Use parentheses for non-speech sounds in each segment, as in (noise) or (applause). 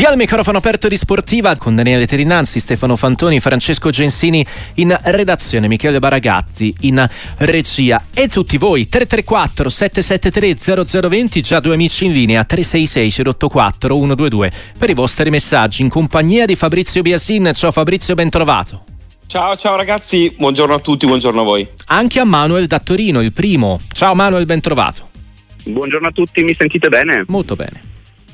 Via il microfono aperto di Sportiva con Daniele Terinanzi, Stefano Fantoni, Francesco Gensini in redazione, Michele Baragatti in regia e tutti voi 334 773 0020 già due amici in linea 366 084 122 per i vostri messaggi in compagnia di Fabrizio Biasin. Ciao Fabrizio, ben trovato. Ciao ciao ragazzi, buongiorno a tutti, buongiorno a voi. Anche a Manuel da Torino, il primo. Ciao Manuel, ben trovato. Buongiorno a tutti, mi sentite bene? Molto bene.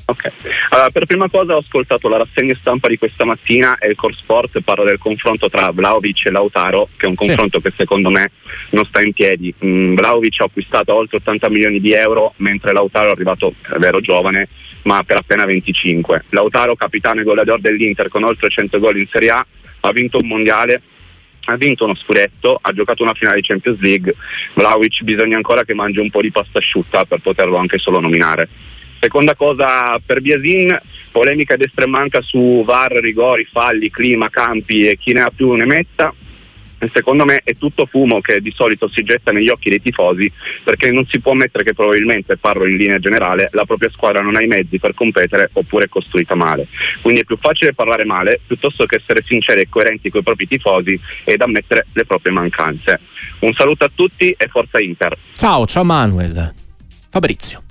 Ok, allora, per prima cosa ho ascoltato la rassegna stampa di questa mattina e il Core Sport parla del confronto tra Vlaovic e Lautaro, che è un confronto sì. che secondo me non sta in piedi. Mm, Vlaovic ha acquistato oltre 80 milioni di euro, mentre Lautaro è arrivato, è vero, giovane, ma per appena 25. Lautaro, capitano e goleador dell'Inter con oltre 100 gol in Serie A, ha vinto un mondiale ha vinto uno scudetto, ha giocato una finale di Champions League, Vlaovic bisogna ancora che mangi un po' di pasta asciutta per poterlo anche solo nominare. Seconda cosa per Biasin, polemica destra e manca su VAR, rigori, falli, clima, campi e chi ne ha più ne metta. Secondo me è tutto fumo che di solito si getta negli occhi dei tifosi perché non si può ammettere che probabilmente, parlo in linea generale, la propria squadra non ha i mezzi per competere oppure è costruita male. Quindi è più facile parlare male piuttosto che essere sinceri e coerenti con i propri tifosi ed ammettere le proprie mancanze. Un saluto a tutti e forza Inter. Ciao, ciao Manuel. Fabrizio.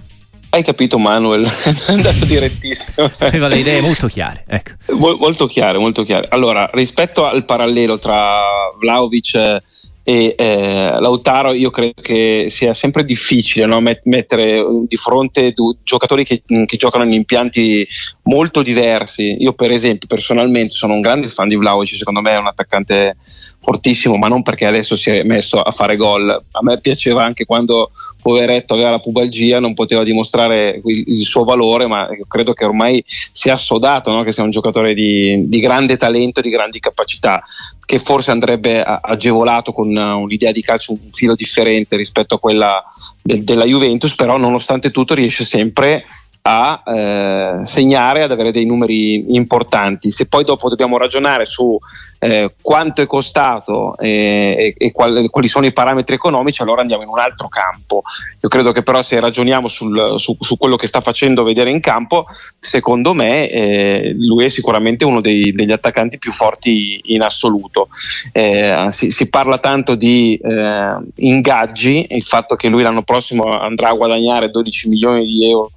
Hai capito Manuel? (laughs) è andato direttissimo. Aveva le idee molto chiare. Ecco. Mol, molto chiare, molto chiare. Allora, rispetto al parallelo tra Vlaovic e eh, Lautaro io credo che sia sempre difficile no? Met- mettere di fronte du- giocatori che, che, giocano in impianti molto diversi io per esempio personalmente sono un grande fan di Vlaovic secondo me è un attaccante fortissimo ma non perché adesso si è messo a fare gol a me piaceva anche quando poveretto aveva la pubalgia non poteva dimostrare il, il suo valore ma credo che ormai sia assodato no? che sia un giocatore di, di grande talento e di grandi capacità che forse andrebbe agevolato con un'idea di calcio un filo differente rispetto a quella del, della Juventus, però nonostante tutto riesce sempre a eh, segnare, ad avere dei numeri importanti. Se poi dopo dobbiamo ragionare su eh, quanto è costato eh, e, e qual, quali sono i parametri economici, allora andiamo in un altro campo. Io credo che però se ragioniamo sul, su, su, quello che sta facendo vedere in campo, secondo me eh, lui è sicuramente uno dei, degli attaccanti più forti in assoluto. Eh, si, si, parla tanto di eh, ingaggi, il fatto che lui l'anno prossimo andrà a guadagnare 12 milioni di euro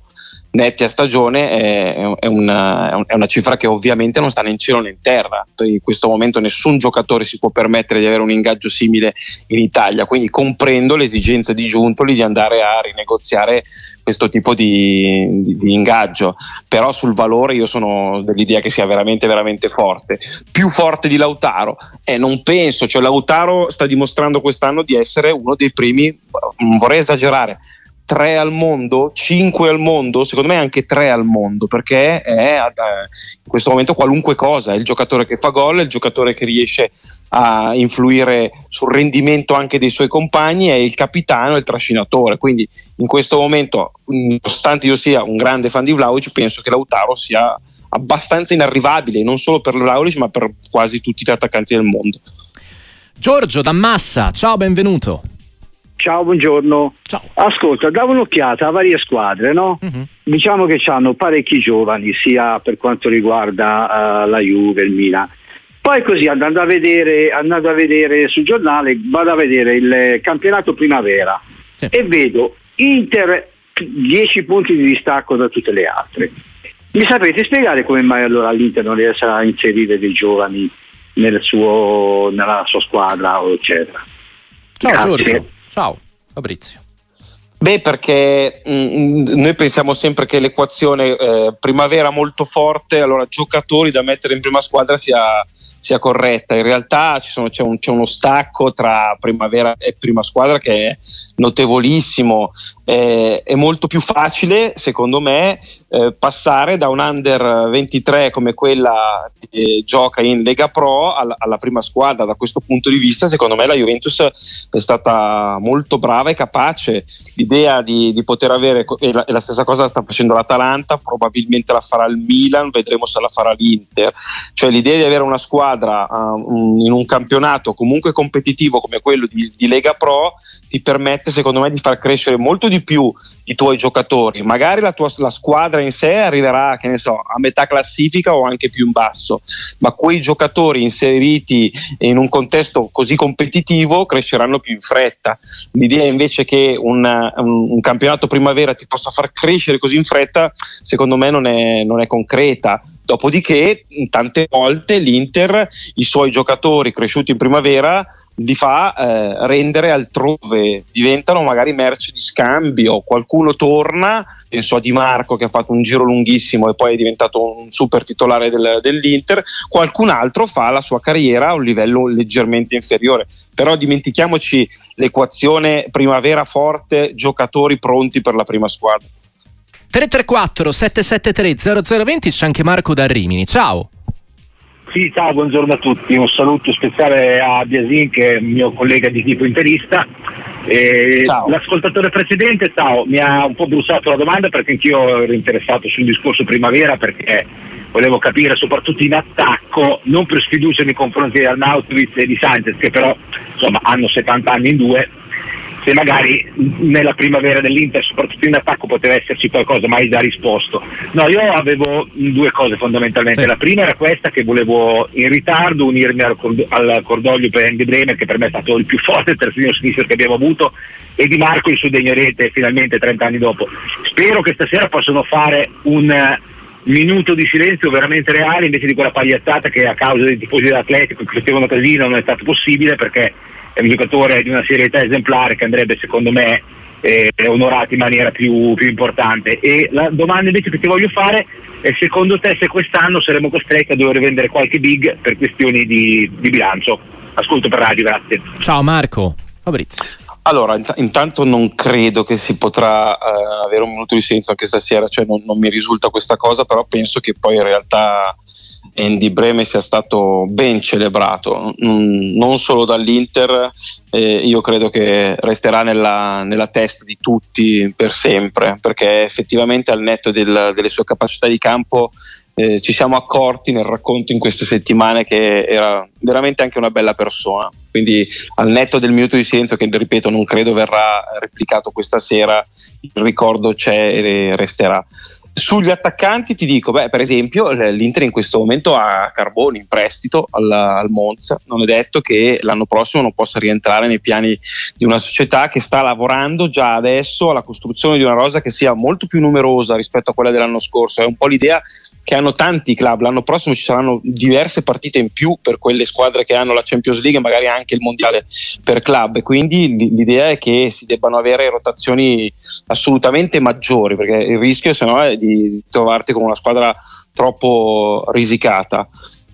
netti a stagione è, è, una, è, una, cifra che ovviamente non sta né in cielo né in terra. In questo momento nessun giocatore si può permettere di avere un ingaggio simile in Italia, quindi comprendo l'esigenza di Giuntoli di andare a rinegoziare questo tipo di, di, di ingaggio, però sul valore io sono dell'idea che sia veramente veramente forte. Più forte di Lautaro? Eh, non penso, cioè Lautaro sta dimostrando quest'anno di essere uno dei primi, non vorrei esagerare, tre al mondo, cinque al mondo, secondo me anche tre al mondo, perché è in questo momento qualunque cosa, è il giocatore che fa gol, è il giocatore che riesce a influire sul rendimento anche dei suoi compagni, è il capitano, è il trascinatore, quindi in questo momento, nonostante io sia un grande fan di Vlaovic, penso che Lautaro sia abbastanza inarrivabile, non solo per Vlaovic ma per quasi tutti gli attaccanti del mondo. Giorgio Dammassa, ciao, benvenuto. Ciao, buongiorno. Ciao. Ascolta, davo un'occhiata a varie squadre, no? Uh-huh. Diciamo che hanno parecchi giovani, sia per quanto riguarda uh, la Juve, il Milan. Poi così andando a, vedere, andando a vedere sul giornale, vado a vedere il campionato primavera sì. e vedo Inter 10 punti di distacco da tutte le altre. Mi sapete spiegare come mai allora l'Inter non riesce a inserire dei giovani nel suo, nella sua squadra, eccetera? Ciao Grazie. Giorgio. Ciao Fabrizio. Beh, perché mh, mm, noi pensiamo sempre che l'equazione eh, primavera molto forte, allora giocatori da mettere in prima squadra sia, sia corretta. In realtà sono, c'è, un, c'è, uno stacco tra primavera e prima squadra che è notevolissimo. Eh, è molto più facile, secondo me, eh, passare da un under 23 come quella che gioca in Lega Pro alla, alla, prima squadra. Da questo punto di vista, secondo me, la Juventus è stata molto brava e capace. L'idea di, di poter avere, e la, e la, stessa cosa sta facendo l'Atalanta, probabilmente la farà il Milan, vedremo se la farà l'Inter. Cioè l'idea di avere una squadra uh, in un campionato comunque competitivo come quello di, di Lega Pro ti permette, secondo me, di far crescere molto di più i tuoi giocatori. Magari la tua la squadra squadra in sé arriverà, che ne so, a metà classifica o anche più in basso, ma quei giocatori inseriti in un contesto così competitivo cresceranno più in fretta. L'idea invece che un, un, un campionato primavera ti possa far crescere così in fretta, secondo me non è, non è concreta. Dopodiché, tante volte l'Inter, i suoi giocatori cresciuti in primavera, li fa eh, rendere altrove, diventano magari merce di scambio, qualcuno torna, penso a Di Marco che ha fatto un giro lunghissimo e poi è diventato un super titolare del, dell'Inter, qualcun altro fa la sua carriera a un livello leggermente inferiore, però dimentichiamoci l'equazione primavera forte, giocatori pronti per la prima squadra. 334 773 0020 c'è anche Marco da Rimini, ciao! Sì, ciao, buongiorno a tutti. Un saluto speciale a Biasin che è mio collega di tipo interista. Eh, l'ascoltatore precedente, ciao, mi ha un po' brussato la domanda perché anch'io ero interessato sul discorso primavera perché volevo capire soprattutto in attacco, non per sfiducia nei confronti di Arnautovic e di Sanchez che però insomma hanno 70 anni in due, se magari nella primavera dell'Inter, soprattutto in attacco, poteva esserci qualcosa, ma già risposto. No, io avevo due cose fondamentalmente. Sì. La prima era questa che volevo in ritardo unirmi al, cord- al cordoglio per Andy Bremer, che per me è stato il più (laughs) forte terzino sinistro che abbiamo avuto, e di Marco il suo degno rete finalmente 30 anni dopo. Spero che stasera possano fare un minuto di silenzio veramente reale invece di quella pagliazzata che a causa dei tifosi dell'Atletico che facevano casino non è stato possibile perché è un giocatore di una serietà esemplare che andrebbe secondo me eh, onorato in maniera più, più, importante. E la domanda invece che ti voglio fare è secondo te se quest'anno saremo costretti a dover vendere qualche big per questioni di, di bilancio? Ascolto per radio, grazie. Ciao Marco, Fabrizio. Allora, int- intanto non credo che si potrà uh, avere un minuto di silenzio anche stasera, cioè non, non, mi risulta questa cosa, però penso che poi in realtà Andy Breme sia stato ben celebrato, mm, non solo dall'Inter, eh, io credo che resterà nella, nella, testa di tutti per sempre, perché effettivamente al netto del, delle sue capacità di campo eh, ci siamo accorti nel racconto in queste settimane che era veramente anche una bella persona. Quindi al netto del minuto di silenzio che ripeto non credo verrà replicato questa sera, il ricordo c'è e resterà. Sugli attaccanti ti dico, beh, per esempio l'Inter in questo momento ha Carboni in prestito al, al Monza, non è detto che l'anno prossimo non possa rientrare nei piani di una società che sta lavorando già adesso alla costruzione di una rosa che sia molto più numerosa rispetto a quella dell'anno scorso, è un po' l'idea che hanno tanti club, l'anno prossimo ci saranno diverse partite in più per quelle squadre che hanno la Champions League e magari anche il mondiale per club, quindi l'idea è che si debbano avere rotazioni assolutamente maggiori perché il rischio se no è di trovarti con una squadra troppo risicata.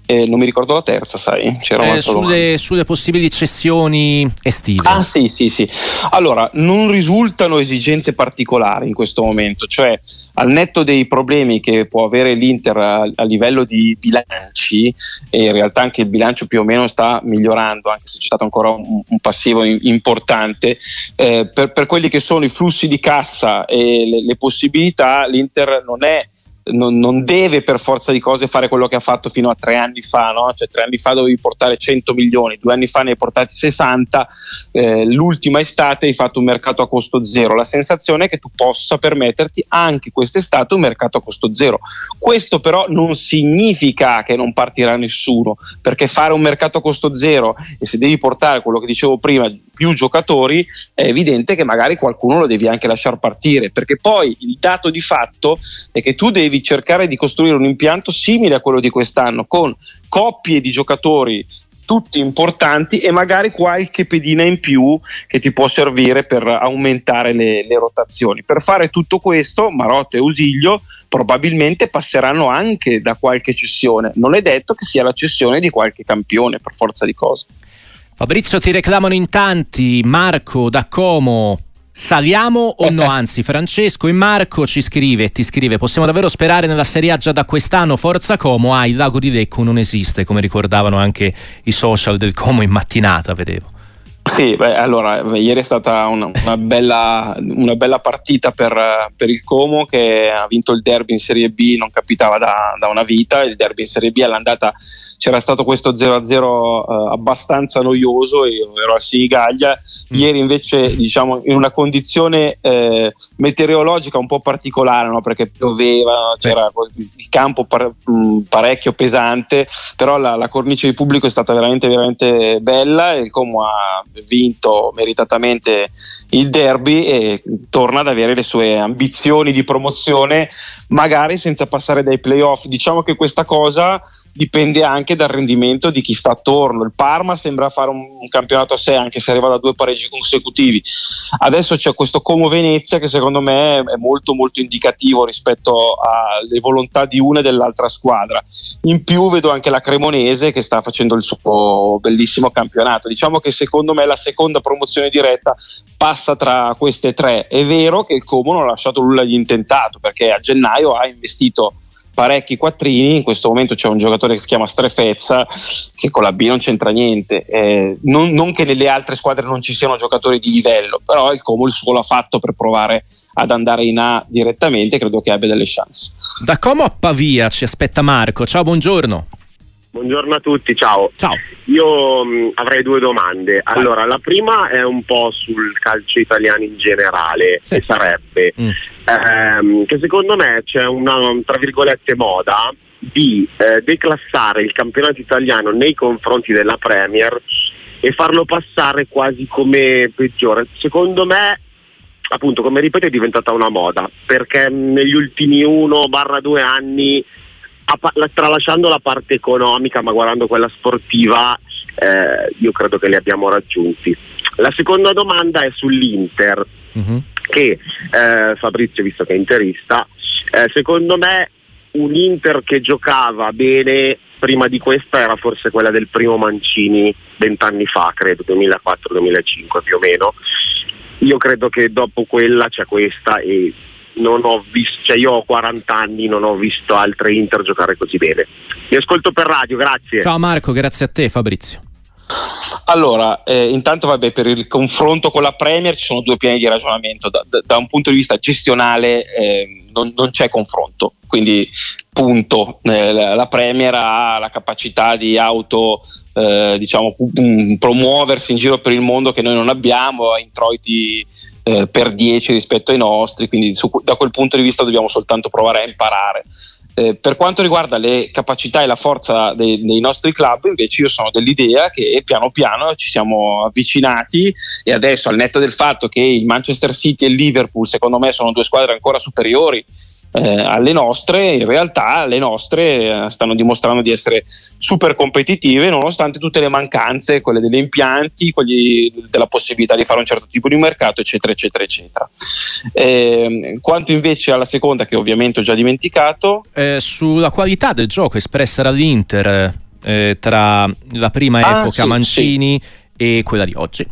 Eh, non mi ricordo la terza, sai? Eh, sulle, sulle, possibili cessioni estive. Ah, sì, sì, sì. Allora, non risultano esigenze particolari in questo momento, cioè al netto dei problemi che può avere l'Inter a, a livello di bilanci, e in realtà anche il bilancio più o meno sta migliorando, anche se c'è stato ancora un, un passivo in, importante, eh, per, per, quelli che sono i flussi di cassa e le, le possibilità, l'Inter non è non, non, deve per forza di cose fare quello che ha fatto fino a tre anni fa, no? cioè tre anni fa dovevi portare 100 milioni, due anni fa ne hai portati 60, eh, l'ultima estate hai fatto un mercato a costo zero, la sensazione è che tu possa permetterti anche quest'estate un mercato a costo zero. Questo però non significa che non partirà nessuno, perché fare un mercato a costo zero e se devi portare quello che dicevo prima, più giocatori, è evidente che magari qualcuno lo devi anche lasciare partire, perché poi il dato di fatto è che tu devi cercare di costruire un impianto simile a quello di quest'anno, con coppie di giocatori tutti importanti e magari qualche pedina in più che ti può servire per aumentare le, le, rotazioni. Per fare tutto questo, Marotta e Usiglio probabilmente passeranno anche da qualche cessione. Non è detto che sia la cessione di qualche campione per forza di cose. Fabrizio ti reclamano in tanti, Marco da Como. Saliamo o no? Anzi, Francesco e Marco ci scrive, ti scrive: Possiamo davvero sperare nella Serie A già da quest'anno? Forza Como, ah, il lago di Lecco non esiste, come ricordavano anche i social del Como in mattinata, vedevo. Sì, beh, allora, ieri è stata una, una, bella, una bella, partita per, per, il Como che ha vinto il derby in Serie B, non capitava da, da una vita, il derby in Serie B all'andata c'era stato questo 0-0 eh, abbastanza noioso, io ero a Sinigaglia, mm. ieri invece diciamo in una condizione eh, meteorologica un po' particolare no? perché pioveva, c'era il campo par- mm, parecchio pesante, però la, la cornice di pubblico è stata veramente, veramente bella e il Como ha vinto meritatamente il derby e torna ad avere le sue ambizioni di promozione, magari senza passare dai playoff. Diciamo che questa cosa dipende anche dal rendimento di chi sta attorno. Il Parma sembra fare un, campionato a sé, anche se arriva da due pareggi consecutivi. Adesso c'è questo Como Venezia che secondo me è molto molto indicativo rispetto alle volontà di una e dell'altra squadra. In più vedo anche la Cremonese che sta facendo il suo bellissimo campionato. Diciamo che secondo me la seconda promozione diretta passa tra queste tre. È vero che il Como non ha lasciato nulla di intentato perché a gennaio ha investito parecchi quattrini, in questo momento c'è un giocatore che si chiama Strefezza che con la B non c'entra niente, eh, non, non, che nelle altre squadre non ci siano giocatori di livello, però il Como il suo l'ha fatto per provare ad andare in A direttamente, credo che abbia delle chance. Da Como a Pavia ci aspetta Marco, ciao buongiorno. Buongiorno a tutti, ciao. ciao. Io mh, mm, avrei due domande. Allora, la prima è un po' sul calcio italiano in generale, sì. e sarebbe mm. ehm, che secondo me c'è una, tra virgolette, moda di eh, declassare il campionato italiano nei confronti della Premier e farlo passare quasi come peggiore. Secondo me appunto come ripeto è diventata una moda perché negli ultimi 1-2 anni tralasciando la parte economica ma guardando quella sportiva eh, io credo che li abbiamo raggiunti. La seconda domanda è sull'Inter uh-huh. che eh, Fabrizio visto che è interista eh, secondo me un Inter che giocava bene prima di questa era forse quella del primo Mancini vent'anni fa credo 2004-2005 più o meno io credo che dopo quella c'è questa e non ho visto, cioè io ho 40 anni, non ho visto altre Inter giocare così bene. Mi ascolto per radio, grazie. Ciao Marco, grazie a te Fabrizio. Allora, eh, intanto vabbè, per il confronto con la Premier ci sono due piani di ragionamento. Da, da, da un punto di vista gestionale eh, non, non, c'è confronto, quindi punto. Eh, la Premier ha la capacità di auto, eh, diciamo, promuoversi in giro per il mondo che noi non abbiamo, ha introiti eh, per 10 rispetto ai nostri, quindi su, da quel punto di vista dobbiamo soltanto provare a imparare. Eh, per quanto riguarda le capacità e la forza dei, dei, nostri club, invece, io sono dell'idea che piano piano ci siamo avvicinati e adesso, al netto del fatto che il Manchester City e il Liverpool, secondo me, sono due squadre ancora superiori eh, alle nostre, in realtà le nostre eh, stanno dimostrando di essere super competitive nonostante tutte le mancanze, quelle degli impianti, quelli della possibilità di fare un certo tipo di mercato, eccetera, eccetera, eccetera. Eh, quanto invece alla seconda, che ovviamente ho già dimenticato, eh, sulla qualità del gioco espressa dall'Inter eh, tra la prima ah, epoca sì, Mancini sì. e quella di oggi.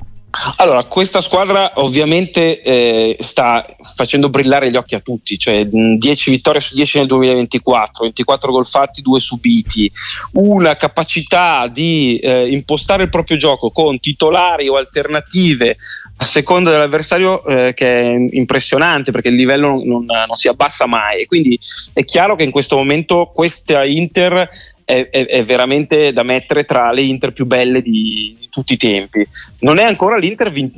Allora, questa squadra ovviamente eh, sta facendo brillare gli occhi a tutti, cioè 10 vittorie su 10 nel 2024, 24 gol fatti, 2 subiti, una capacità di eh, impostare il proprio gioco con titolari o alternative a seconda dell'avversario eh, che è impressionante perché il livello non, non, si abbassa mai. E quindi è chiaro che in questo momento questa Inter è, è, è, veramente da mettere tra le Inter più belle di, di tutti i tempi. Non è ancora l'Inter vin-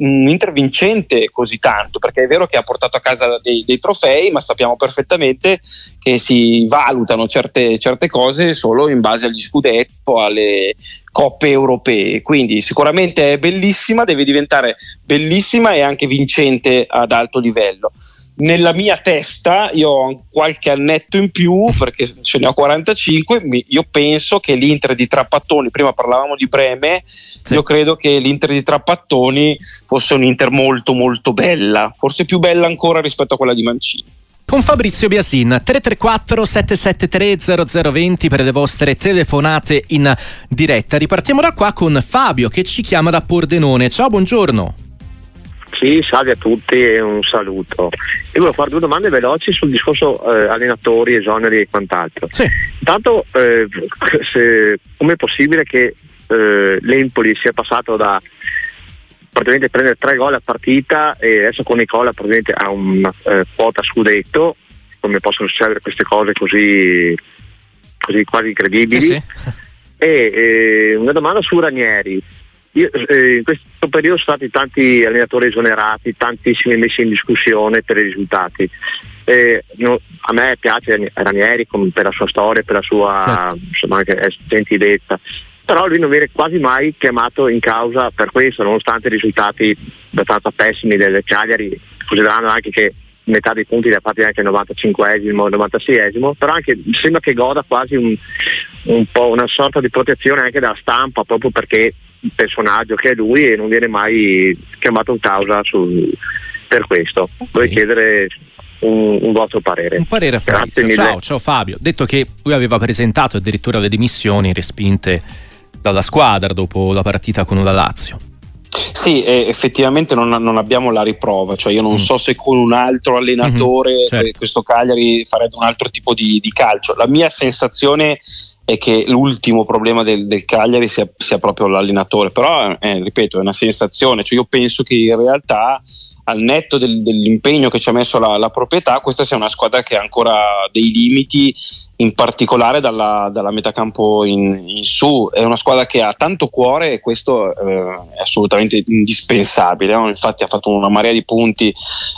vincente così tanto, perché è vero che ha portato a casa dei, dei trofei, ma sappiamo perfettamente che si valutano certe, certe cose solo in base agli scudetti o alle coppe europee. Quindi sicuramente è bellissima, deve diventare bellissima e anche vincente ad alto livello nella mia testa io ho qualche annetto in più perché ce ne ho 45 io penso che l'Inter di Trappattoni prima parlavamo di Breme sì. io credo che l'Inter di Trappattoni fosse un'Inter molto molto bella forse più bella ancora rispetto a quella di Mancini con Fabrizio Biasin 334 773 0020 per le vostre telefonate in diretta ripartiamo da qua con Fabio che ci chiama da Pordenone ciao buongiorno sì, salve a tutti e un saluto. Io volevo fare due domande veloci sul discorso eh, allenatori, esoneri e quant'altro. Sì. Intanto, eh, come è possibile che eh, l'Empoli sia passato da praticamente prendere tre gol a partita e adesso con Nicola praticamente ha una eh, quota scudetto, come possono succedere queste cose così, così quasi incredibili. Sì, sì. E eh, una domanda su Ranieri. Io, eh, in questo periodo sono stati tanti allenatori esonerati, tantissimi messi in discussione per i risultati. Eh, no, a me piace Ranieri per la sua storia, per la sua certo. insomma, gentilezza, però lui non viene quasi mai chiamato in causa per questo, nonostante i risultati abbastanza pessimi del Cagliari, considerando anche che metà dei punti li ha fatti anche il 95esimo, il 96esimo, però anche sembra che goda quasi un, un po' una sorta di protezione anche dalla stampa, proprio perché il personaggio che è lui e non viene mai chiamato in causa su, per questo. Okay. Vorrei chiedere un, un, vostro parere. Un parere a Fabio. Ciao, ciao Fabio. Detto che lui aveva presentato addirittura le dimissioni respinte dalla squadra dopo la partita con la Lazio. Sì, effettivamente non, non, abbiamo la riprova, cioè io non mm. so se con un altro allenatore mm-hmm, certo. questo Cagliari farebbe un altro tipo di, di, calcio. La mia sensazione è che l'ultimo problema del, del Cagliari sia, sia, proprio l'allenatore, però eh, ripeto è una sensazione, cioè io penso che in realtà al netto del, dell'impegno che ci ha messo la, la, proprietà, questa sia una squadra che ha ancora dei limiti, in particolare dalla, dalla metacampo in, in, su. È una squadra che ha tanto cuore e questo eh, è assolutamente indispensabile. No? Infatti ha fatto una marea di punti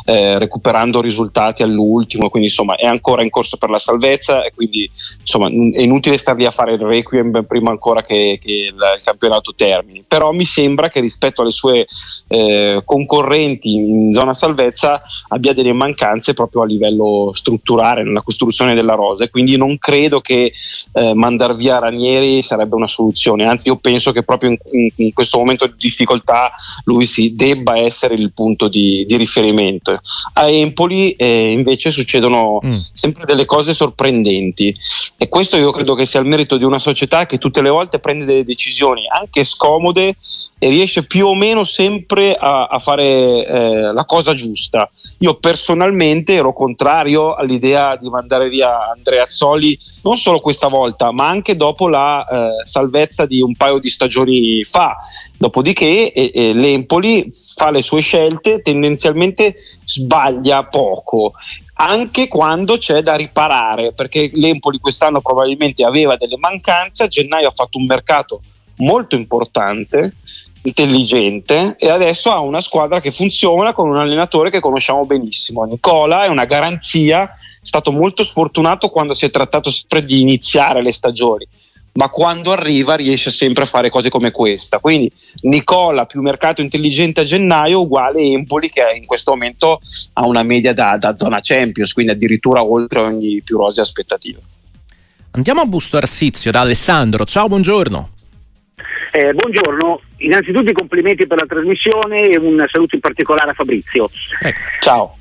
eh, recuperando risultati all'ultimo, quindi insomma è ancora in corso per la salvezza e quindi insomma è inutile star lì a fare il requiem prima ancora che, che il, il, campionato termini. Però mi sembra che rispetto alle sue eh, concorrenti in zona salvezza abbia delle mancanze proprio a livello strutturale nella costruzione della rosa e quindi non credo che eh, mandar via Ranieri sarebbe una soluzione, anzi io penso che proprio in, in, in questo momento di difficoltà lui si debba essere il punto di, di riferimento. A Empoli eh, invece succedono mm. sempre delle cose sorprendenti e questo io credo che sia il merito di una società che tutte le volte prende delle decisioni anche scomode e riesce più o meno sempre a, a fare eh, la cosa giusta. Io personalmente ero contrario all'idea di mandare via Andrea Zoli non solo questa volta, ma anche dopo la eh, salvezza di un paio di stagioni fa. Dopodiché eh, l'Empoli fa le sue scelte, tendenzialmente sbaglia poco anche quando c'è da riparare, perché l'Empoli quest'anno probabilmente aveva delle mancanze, a gennaio ha fatto un mercato molto importante, intelligente e adesso ha una squadra che funziona con un allenatore che conosciamo benissimo. Nicola è una garanzia, è stato molto sfortunato quando si è trattato sempre di iniziare le stagioni, ma quando arriva riesce sempre a fare cose come questa. Quindi Nicola più mercato intelligente a gennaio uguale Empoli che in questo momento ha una media da, da zona Champions, quindi addirittura oltre ogni più rosea aspettativa. Andiamo a Busto Arsizio da Alessandro. Ciao, buongiorno. Eh, buongiorno, innanzitutto i complimenti per la trasmissione e un saluto in particolare a Fabrizio. Ecco. Ciao.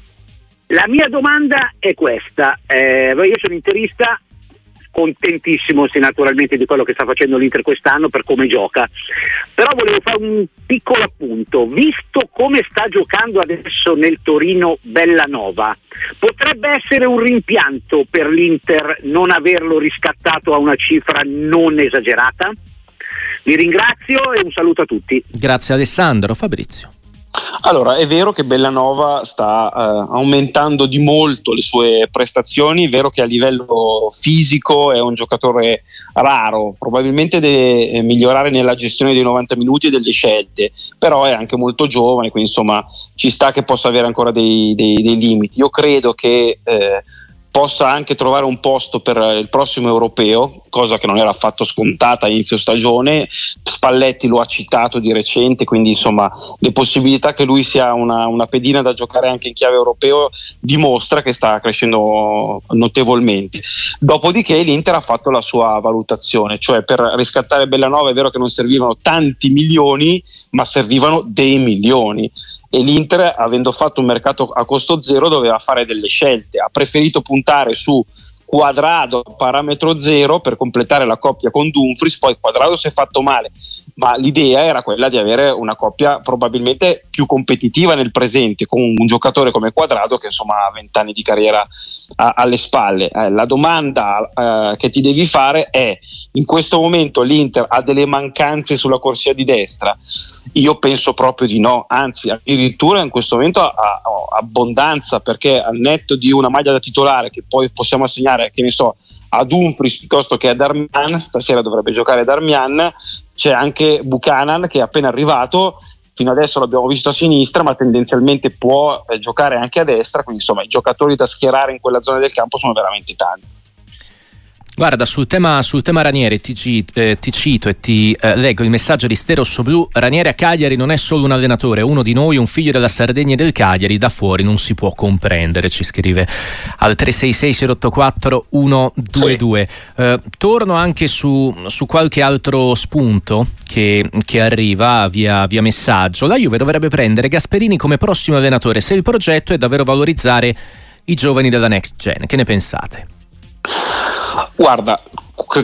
La mia domanda è questa, eh, io sono interista, contentissimo sì, naturalmente di quello che sta facendo l'Inter quest'anno per come gioca, però volevo fare un piccolo appunto, visto come sta giocando adesso nel Torino Bellanova, potrebbe essere un rimpianto per l'Inter non averlo riscattato a una cifra non esagerata? Vi ringrazio e un saluto a tutti. Grazie Alessandro. Fabrizio. Allora, è vero che Bellanova sta eh, aumentando di molto le sue prestazioni, è vero che a livello fisico è un giocatore raro, probabilmente deve eh, migliorare nella gestione dei 90 minuti e delle scelte, però è anche molto giovane, quindi insomma ci sta che possa avere ancora dei, dei, dei limiti. Io credo che eh, possa anche trovare un posto per il prossimo europeo, cosa che non era affatto scontata a inizio stagione. Spalletti lo ha citato di recente, quindi insomma le possibilità che lui sia una, una pedina da giocare anche in chiave europeo dimostra che sta crescendo notevolmente. Dopodiché l'Inter ha fatto la sua valutazione, cioè per riscattare Bellanova è vero che non servivano tanti milioni, ma servivano dei milioni e l'Inter avendo fatto un mercato a costo zero doveva fare delle scelte, ha preferito puntare su Quadrado parametro zero per completare la coppia con Dumfries, poi Quadrado si è fatto male, ma l'idea era quella di avere una coppia probabilmente più competitiva nel presente con un giocatore come Quadrado che insomma ha vent'anni di carriera a, alle spalle. Eh, la domanda eh, che ti devi fare è in questo momento l'Inter ha delle mancanze sulla corsia di destra? Io penso proprio di no, anzi addirittura in questo momento ha, ha abbondanza perché al netto di una maglia da titolare che poi possiamo assegnare, che ne so, a Dumfries piuttosto che a Darmian, stasera dovrebbe giocare Darmian, c'è anche Buchanan che è appena arrivato. Fino adesso l'abbiamo visto a sinistra, ma tendenzialmente può eh, giocare anche a destra, quindi insomma i giocatori da schierare in quella zona del campo sono veramente tanti. Guarda, sul tema, sul tema Ranieri ti, eh, ti, cito e ti eh, leggo il messaggio di Ste Blu. Ranieri a Cagliari non è solo un allenatore, è uno di noi, un figlio della Sardegna e del Cagliari, da fuori non si può comprendere, ci scrive al 366 084 122. Sì. Eh, torno anche su, su, qualche altro spunto che, che arriva via, via messaggio. La Juve dovrebbe prendere Gasperini come prossimo allenatore se il progetto è davvero valorizzare i giovani della next gen. Che ne pensate? Guarda,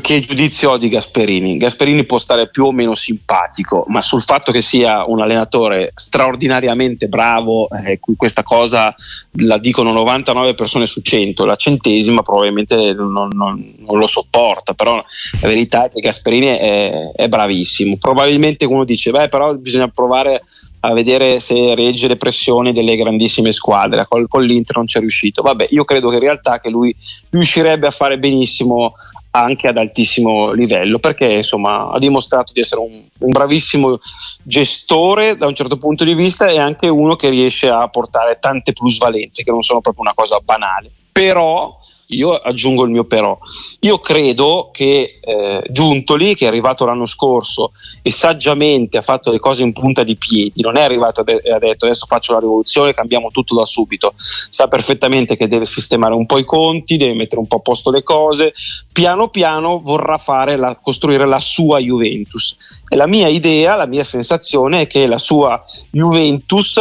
che giudizio ho di Gasperini? Gasperini può stare più o meno simpatico, ma sul fatto che sia un allenatore straordinariamente bravo, eh, questa cosa la dicono 99 persone su 100, la centesima probabilmente non, non, non lo sopporta, però la verità è che Gasperini è, è, bravissimo. Probabilmente uno dice, beh però bisogna provare a vedere se regge le pressioni delle grandissime squadre, con, con l'Inter non c'è riuscito. Vabbè, io credo che in realtà che lui riuscirebbe a fare benissimo anche ad altissimo livello perché insomma ha dimostrato di essere un, un, bravissimo gestore da un certo punto di vista e anche uno che riesce a portare tante plusvalenze che non sono proprio una cosa banale. Però io aggiungo il mio però. Io credo che eh, Giuntoli, che è arrivato l'anno scorso e saggiamente ha fatto le cose in punta di piedi, non è arrivato e ha detto adesso faccio la rivoluzione, cambiamo tutto da subito, sa perfettamente che deve sistemare un po' i conti, deve mettere un po' a posto le cose, piano piano vorrà la, costruire la sua Juventus. E la mia idea, la mia sensazione è che la sua Juventus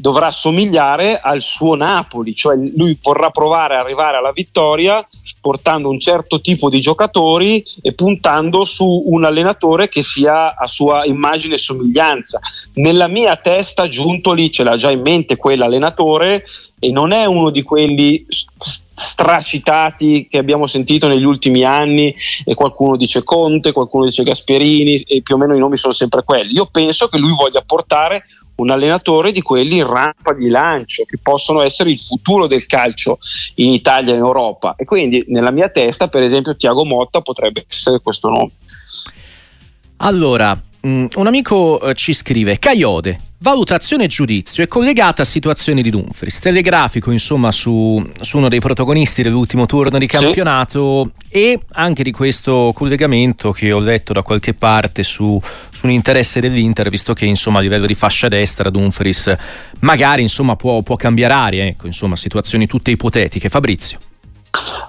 dovrà somigliare al suo Napoli, cioè lui vorrà provare ad arrivare alla vittoria portando un certo tipo di giocatori e puntando su un allenatore che sia a sua immagine e somiglianza. Nella mia testa Giuntoli ce l'ha già in mente quell'allenatore e non è uno di quelli stracitati che abbiamo sentito negli ultimi anni e qualcuno dice Conte, qualcuno dice Gasperini e più o meno i nomi sono sempre quelli. Io penso che lui voglia portare un allenatore di quelli in rampa di lancio che possono essere il futuro del calcio in Italia e in Europa e quindi nella mia testa per esempio Tiago Motta potrebbe essere questo nome. Allora, mm, un amico eh, ci scrive Caiode Valutazione e giudizio è collegata a situazioni di Dumfries, telegrafico insomma su, su uno dei protagonisti dell'ultimo turno di campionato sì. e anche di questo collegamento che ho letto da qualche parte su, su, un interesse dell'Inter, visto che insomma a livello di fascia destra Dumfries magari insomma può, può cambiare aria, ecco insomma situazioni tutte ipotetiche. Fabrizio.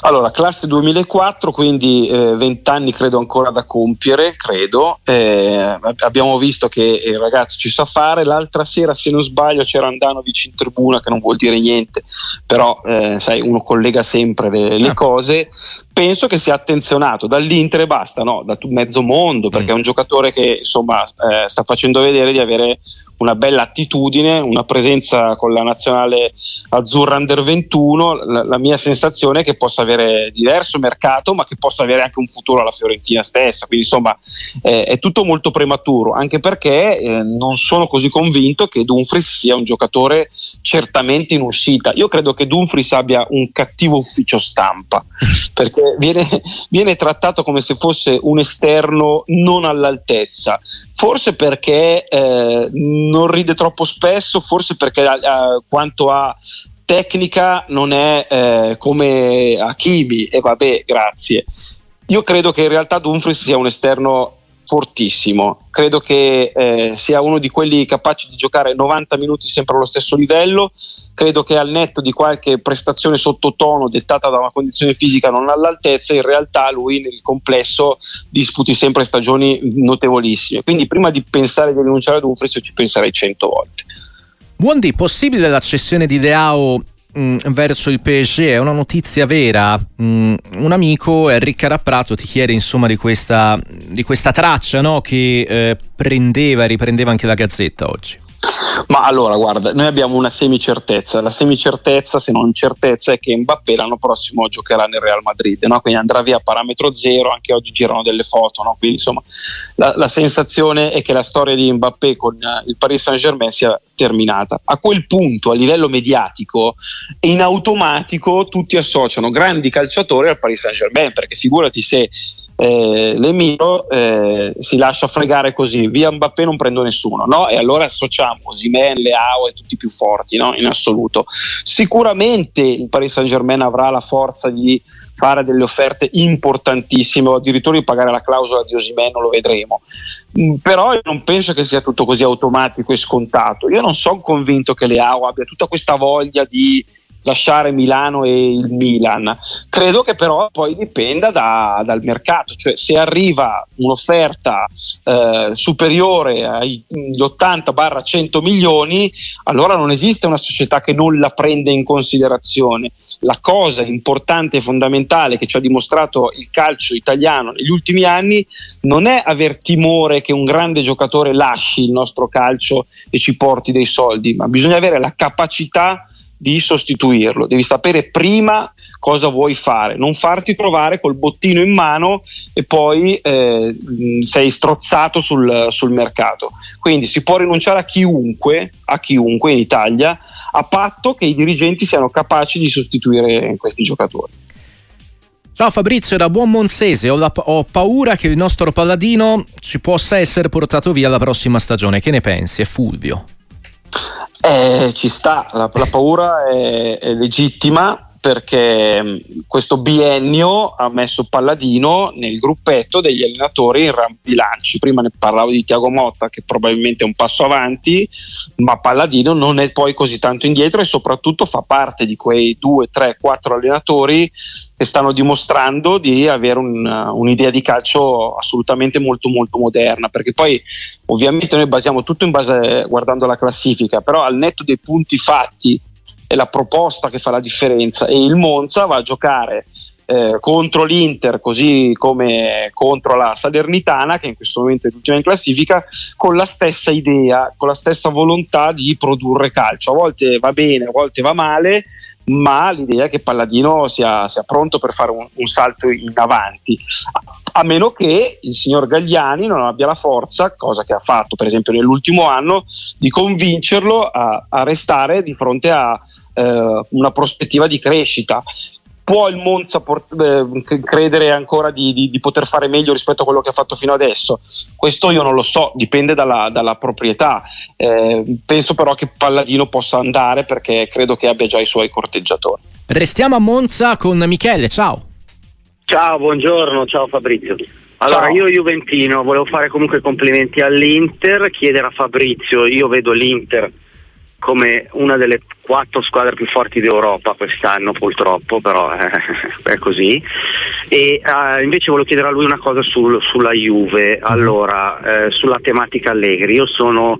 Allora, classe 2004, quindi eh, 20 anni credo ancora da compiere, credo. Eh, abbiamo visto che il ragazzo ci sa fare. L'altra sera, se non sbaglio, c'era Andanovic in tribuna, che non vuol dire niente, però eh, sai, uno collega sempre le, le, ah. cose. Penso che sia attenzionato dall'Inter e basta, no? da mezzo mondo, perché mm. è un giocatore che insomma eh, sta facendo vedere di avere una bella attitudine, una presenza con la nazionale azzurra under 21. La, la, mia sensazione è che possa avere diverso mercato, ma che possa avere anche un futuro alla Fiorentina stessa. Quindi, insomma, eh, è tutto molto prematuro, anche perché eh, non sono così convinto che Dumfries sia un giocatore certamente in uscita. Io credo che Dumfries abbia un cattivo ufficio stampa, (laughs) perché viene, viene trattato come se fosse un esterno non all'altezza. Forse perché eh, non ride troppo spesso, forse perché eh, quanto a tecnica non è eh, come Hakimi e vabbè, grazie. Io credo che in realtà Dumfries sia un esterno fortissimo, credo che eh, sia uno di quelli capaci di giocare 90 minuti sempre allo stesso livello, credo che al netto di qualche prestazione sottotono dettata da una condizione fisica non all'altezza, in realtà lui nel complesso disputi sempre stagioni notevolissime, quindi prima di pensare di rinunciare ad Dumfries io ci penserei 100 volte. Buondì, possibile la cessione di Deao Mm, verso il PSG è una notizia vera. Mm, un amico, Enrico Rapprato, ti chiede insomma di questa, di questa traccia no, che eh, prendeva e riprendeva anche la Gazzetta oggi. Ma allora, guarda, noi abbiamo una semicertezza. La semicertezza, se non certezza, è che Mbappé l'anno prossimo giocherà nel Real Madrid, no? quindi andrà via a parametro zero. Anche oggi girano delle foto, no? quindi insomma la, la, sensazione è che la storia di Mbappé con uh, il Paris Saint-Germain sia terminata. A quel punto, a livello mediatico, in automatico tutti associano grandi calciatori al Paris Saint-Germain, perché figurati se eh, l'Emiro eh, si lascia fregare così, via Mbappé non prendo nessuno, no? E allora associamo Simen, Leao e tutti i più forti, no? In assoluto. Sicuramente il Paris Saint Germain avrà la forza di fare delle offerte importantissime o addirittura di pagare la clausola di Osimen, lo vedremo. Mm, però io non penso che sia tutto così automatico e scontato. Io non sono convinto che Leao abbia tutta questa voglia di lasciare Milano e il Milan. Credo che però poi dipenda da, dal mercato, cioè se arriva un'offerta eh, superiore agli 80-100 milioni, allora non esiste una società che non la prende in considerazione. La cosa importante e fondamentale che ci ha dimostrato il calcio italiano negli ultimi anni non è aver timore che un grande giocatore lasci il nostro calcio e ci porti dei soldi, ma bisogna avere la capacità di sostituirlo, devi sapere prima cosa vuoi fare, non farti trovare col bottino in mano e poi eh, sei strozzato sul, sul, mercato. Quindi si può rinunciare a chiunque, a chiunque in Italia, a patto che i dirigenti siano capaci di sostituire questi giocatori. Ciao Fabrizio, da buon Monzese, ho, la, ho, paura che il nostro Palladino ci possa essere portato via la prossima stagione. Che ne pensi? È Fulvio. Eh, ci sta, la, la paura è, è legittima perché mm, questo biennio ha messo Palladino nel gruppetto degli allenatori in rampi di lanci. Prima ne parlavo di Tiago Motta che probabilmente è un passo avanti, ma Palladino non è poi così tanto indietro e soprattutto fa parte di quei due, tre, quattro allenatori che stanno dimostrando di avere un, un'idea di calcio assolutamente molto molto moderna, perché poi ovviamente noi basiamo tutto in base guardando la classifica, però al netto dei punti fatti è la proposta che fa la differenza e il Monza va a giocare eh, contro l'Inter così come contro la Salernitana che in questo momento è l'ultima in classifica con la stessa idea, con la stessa volontà di produrre calcio. A volte va bene, a volte va male, ma l'idea è che Palladino sia, sia pronto per fare un, un, salto in avanti, a meno che il signor Gagliani non abbia la forza, cosa che ha fatto per esempio nell'ultimo anno, di convincerlo a, a restare di fronte a eh, una prospettiva di crescita. Può il Monza port- eh, credere ancora di, di, di, poter fare meglio rispetto a quello che ha fatto fino adesso? Questo io non lo so, dipende dalla, dalla proprietà. Eh, penso però che Palladino possa andare perché credo che abbia già i suoi corteggiatori. Restiamo a Monza con Michele, ciao. Ciao, buongiorno, ciao Fabrizio. Allora, Ciao. io Juventino, volevo fare comunque complimenti all'Inter, chiedere a Fabrizio, io vedo l'Inter come una delle quattro squadre più forti d'Europa quest'anno purtroppo, però eh, (laughs) è così. E uh, invece volevo chiedere a lui una cosa sul, sulla Juve, mhm. allora, eh, sulla tematica Allegri. Io sono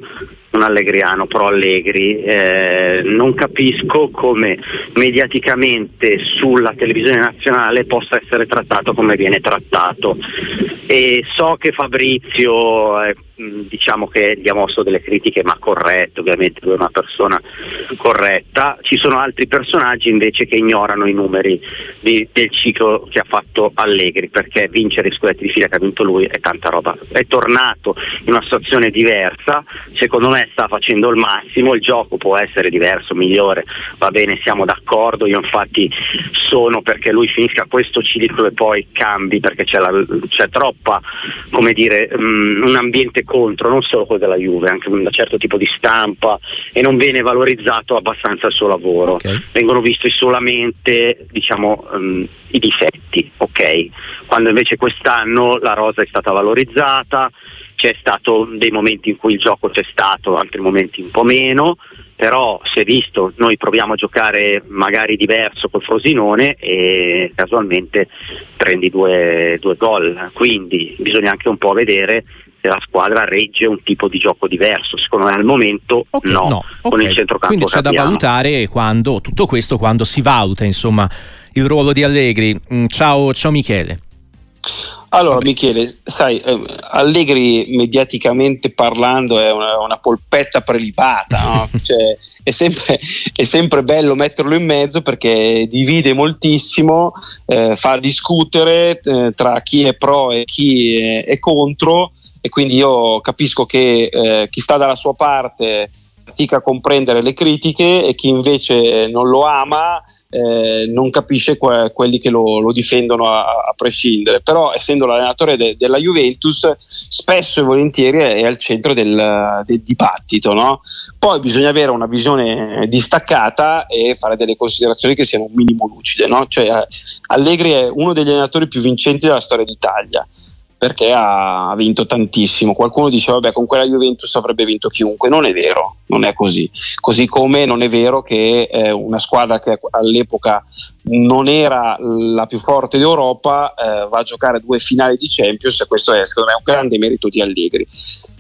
un allegriano, pro Allegri, eh, non capisco come mediaticamente sulla televisione nazionale possa essere trattato come viene trattato. E so che Fabrizio eh, diciamo che gli ha mosso delle critiche ma corrette, ovviamente lui è una persona corretta, ci sono altri personaggi invece che ignorano i numeri di, del ciclo che ha fatto Allegri perché vincere i scudetti di fila che ha vinto lui è tanta roba, è tornato in una situazione diversa, secondo me sta facendo il massimo, il gioco può essere diverso, migliore, va bene, siamo d'accordo, io infatti sono perché lui finisca questo ciclo e poi cambi perché c'è, la, c'è troppa, come dire, um, un ambiente contro, non solo quello della Juve, anche un certo tipo di stampa e non viene valorizzato abbastanza il suo lavoro, okay. vengono visti solamente diciamo, um, i difetti, ok? Quando invece quest'anno la rosa è stata valorizzata, c'è stato dei momenti in cui il gioco c'è stato, altri momenti un po' meno, però si è visto, noi proviamo a giocare magari diverso col Frosinone e casualmente prendi due, due gol, quindi bisogna anche un po' vedere se la squadra regge un tipo di gioco diverso. Secondo me al momento okay, no, no. con okay. il centrocampo. Quindi c'è da valutare quando, tutto questo quando si valuta insomma, il ruolo di Allegri. Mm, ciao, ciao Michele. Allora Michele, sai, eh, Allegri mediaticamente parlando è una, una polpetta prelibata, no? (laughs) cioè, è, sempre, è, sempre, bello metterlo in mezzo perché divide moltissimo, eh, fa discutere eh, tra chi è pro e chi è, è, contro e quindi io capisco che eh, chi sta dalla sua parte fatica a comprendere le critiche e chi invece non lo ama eh, non capisce que- quelli che lo, lo difendono a-, a, prescindere, però essendo l'allenatore de- della Juventus spesso e volentieri è, al centro del, del dibattito. No? Poi bisogna avere una visione distaccata e fare delle considerazioni che siano un minimo lucide. No? Cioè, Allegri è uno degli allenatori più vincenti della storia d'Italia perché ha vinto tantissimo. Qualcuno dice vabbè con quella Juventus avrebbe vinto chiunque, non è vero, non è così. Così come non è vero che eh, una squadra che all'epoca non era la più forte d'Europa eh, va a giocare due finali di Champions e questo è secondo me un grande merito di Allegri.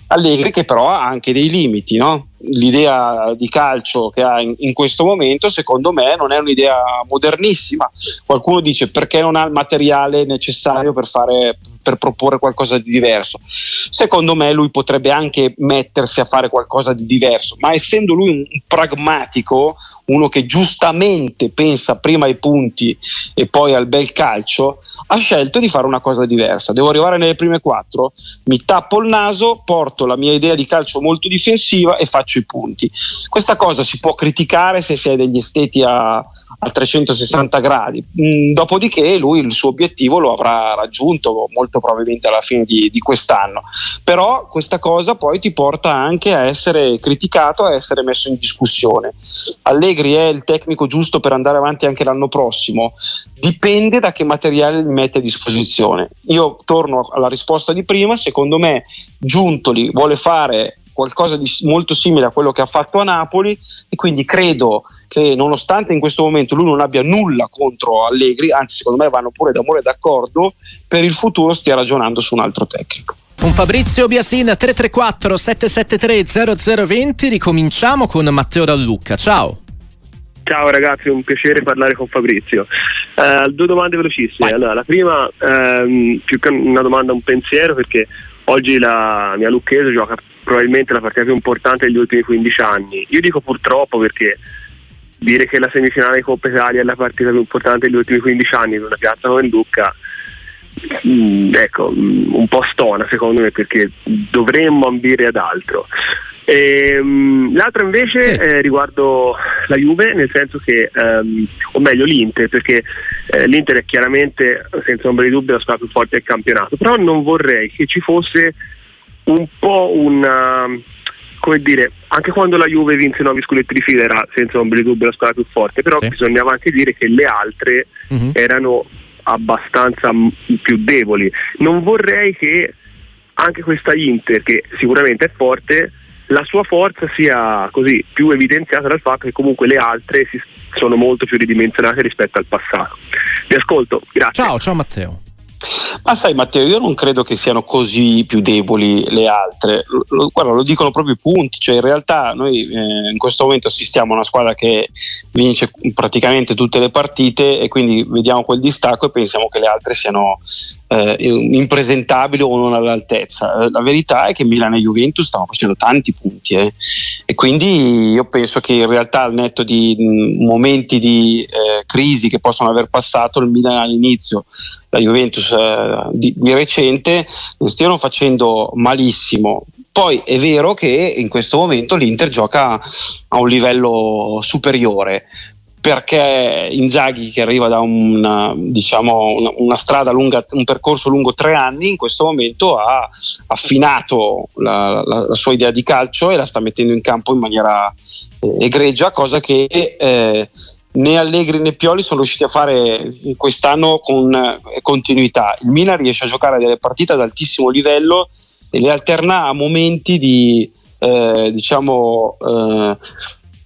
Allegri che però ha anche dei limiti, no? L'idea di calcio che ha in, in, questo momento secondo me non è un'idea modernissima. Qualcuno dice perché non ha il materiale necessario per, fare, per proporre qualcosa di diverso? Secondo me lui potrebbe anche mettersi a fare qualcosa di diverso ma essendo lui un, pragmatico uno che giustamente pensa prima ai punti e poi al bel calcio ha scelto di fare una cosa diversa. Devo arrivare nelle prime quattro mi tappo il naso porto la mia idea di calcio molto difensiva e faccio faccio i punti. Questa cosa si può criticare se si è degli esteti a, a 360 gradi, mm, dopodiché lui il suo obiettivo lo avrà raggiunto molto probabilmente alla fine di, di quest'anno. Però questa cosa poi ti porta anche a essere criticato, a essere messo in discussione. Allegri è il tecnico giusto per andare avanti anche l'anno prossimo? Dipende da che materiale mette a disposizione. Io torno alla risposta di prima, secondo me Giuntoli vuole fare qualcosa di molto simile a quello che ha fatto a Napoli e quindi credo che nonostante in questo momento lui non abbia nulla contro Allegri, anzi secondo me vanno pure d'amore d'accordo, per il futuro stia ragionando su un altro tecnico. Un Fabrizio Biasin 334 773 0020, ricominciamo con Matteo Dallucca, ciao. Ciao ragazzi, è un piacere parlare con Fabrizio. Uh, due domande velocissime. Allora, la prima, um, più che una domanda, un pensiero, perché oggi la mia Lucchese gioca probabilmente la partita più importante degli ultimi 15 anni. Io dico purtroppo perché dire che la semifinale di Coppa Italia è la partita più importante degli ultimi 15 anni in una piazza come Lucca mm, ecco, mh, un po' stona secondo me perché dovremmo ambire ad altro. Ehm, mh, l'altro invece sì. eh, riguardo la Juve, nel senso che, ehm, o meglio l'Inter, perché eh, l'Inter è chiaramente senza ombra di dubbio la squadra più forte del campionato, però non vorrei che ci fosse un po' una come dire, anche quando la Juve vinse 9 scudetti di fila era senza ombra di dubbio la squadra più forte, però sì. bisognava anche dire che le altre uh-huh. erano abbastanza m- più deboli. Non vorrei che anche questa Inter, che sicuramente è forte, la sua forza sia così più evidenziata dal fatto che comunque le altre sono molto più ridimensionate rispetto al passato. Vi ascolto, grazie. Ciao, ciao Matteo. Ma sai Matteo, io non credo che siano così più deboli le altre, lo, guarda, lo dicono proprio i punti, cioè in realtà noi eh, in questo momento assistiamo a una squadra che vince praticamente tutte le partite e quindi vediamo quel distacco e pensiamo che le altre siano eh, impresentabili o non all'altezza. La verità è che Milan e Juventus stanno facendo tanti punti eh, e quindi io penso che in realtà al netto di mh, momenti di eh, crisi che possono aver passato il Milan all'inizio la Juventus eh, di, di, recente non stiano facendo malissimo. Poi è vero che in questo momento l'Inter gioca a un livello superiore perché Inzaghi che arriva da una, diciamo, una, una, strada lunga, un percorso lungo tre anni, in questo momento ha affinato la, la, la, sua idea di calcio e la sta mettendo in campo in maniera eh, egregia, cosa che eh, né Allegri né Pioli sono riusciti a fare quest'anno con eh, continuità. Il Milan riesce a giocare delle partite ad altissimo livello e le alterna a momenti di eh, diciamo eh,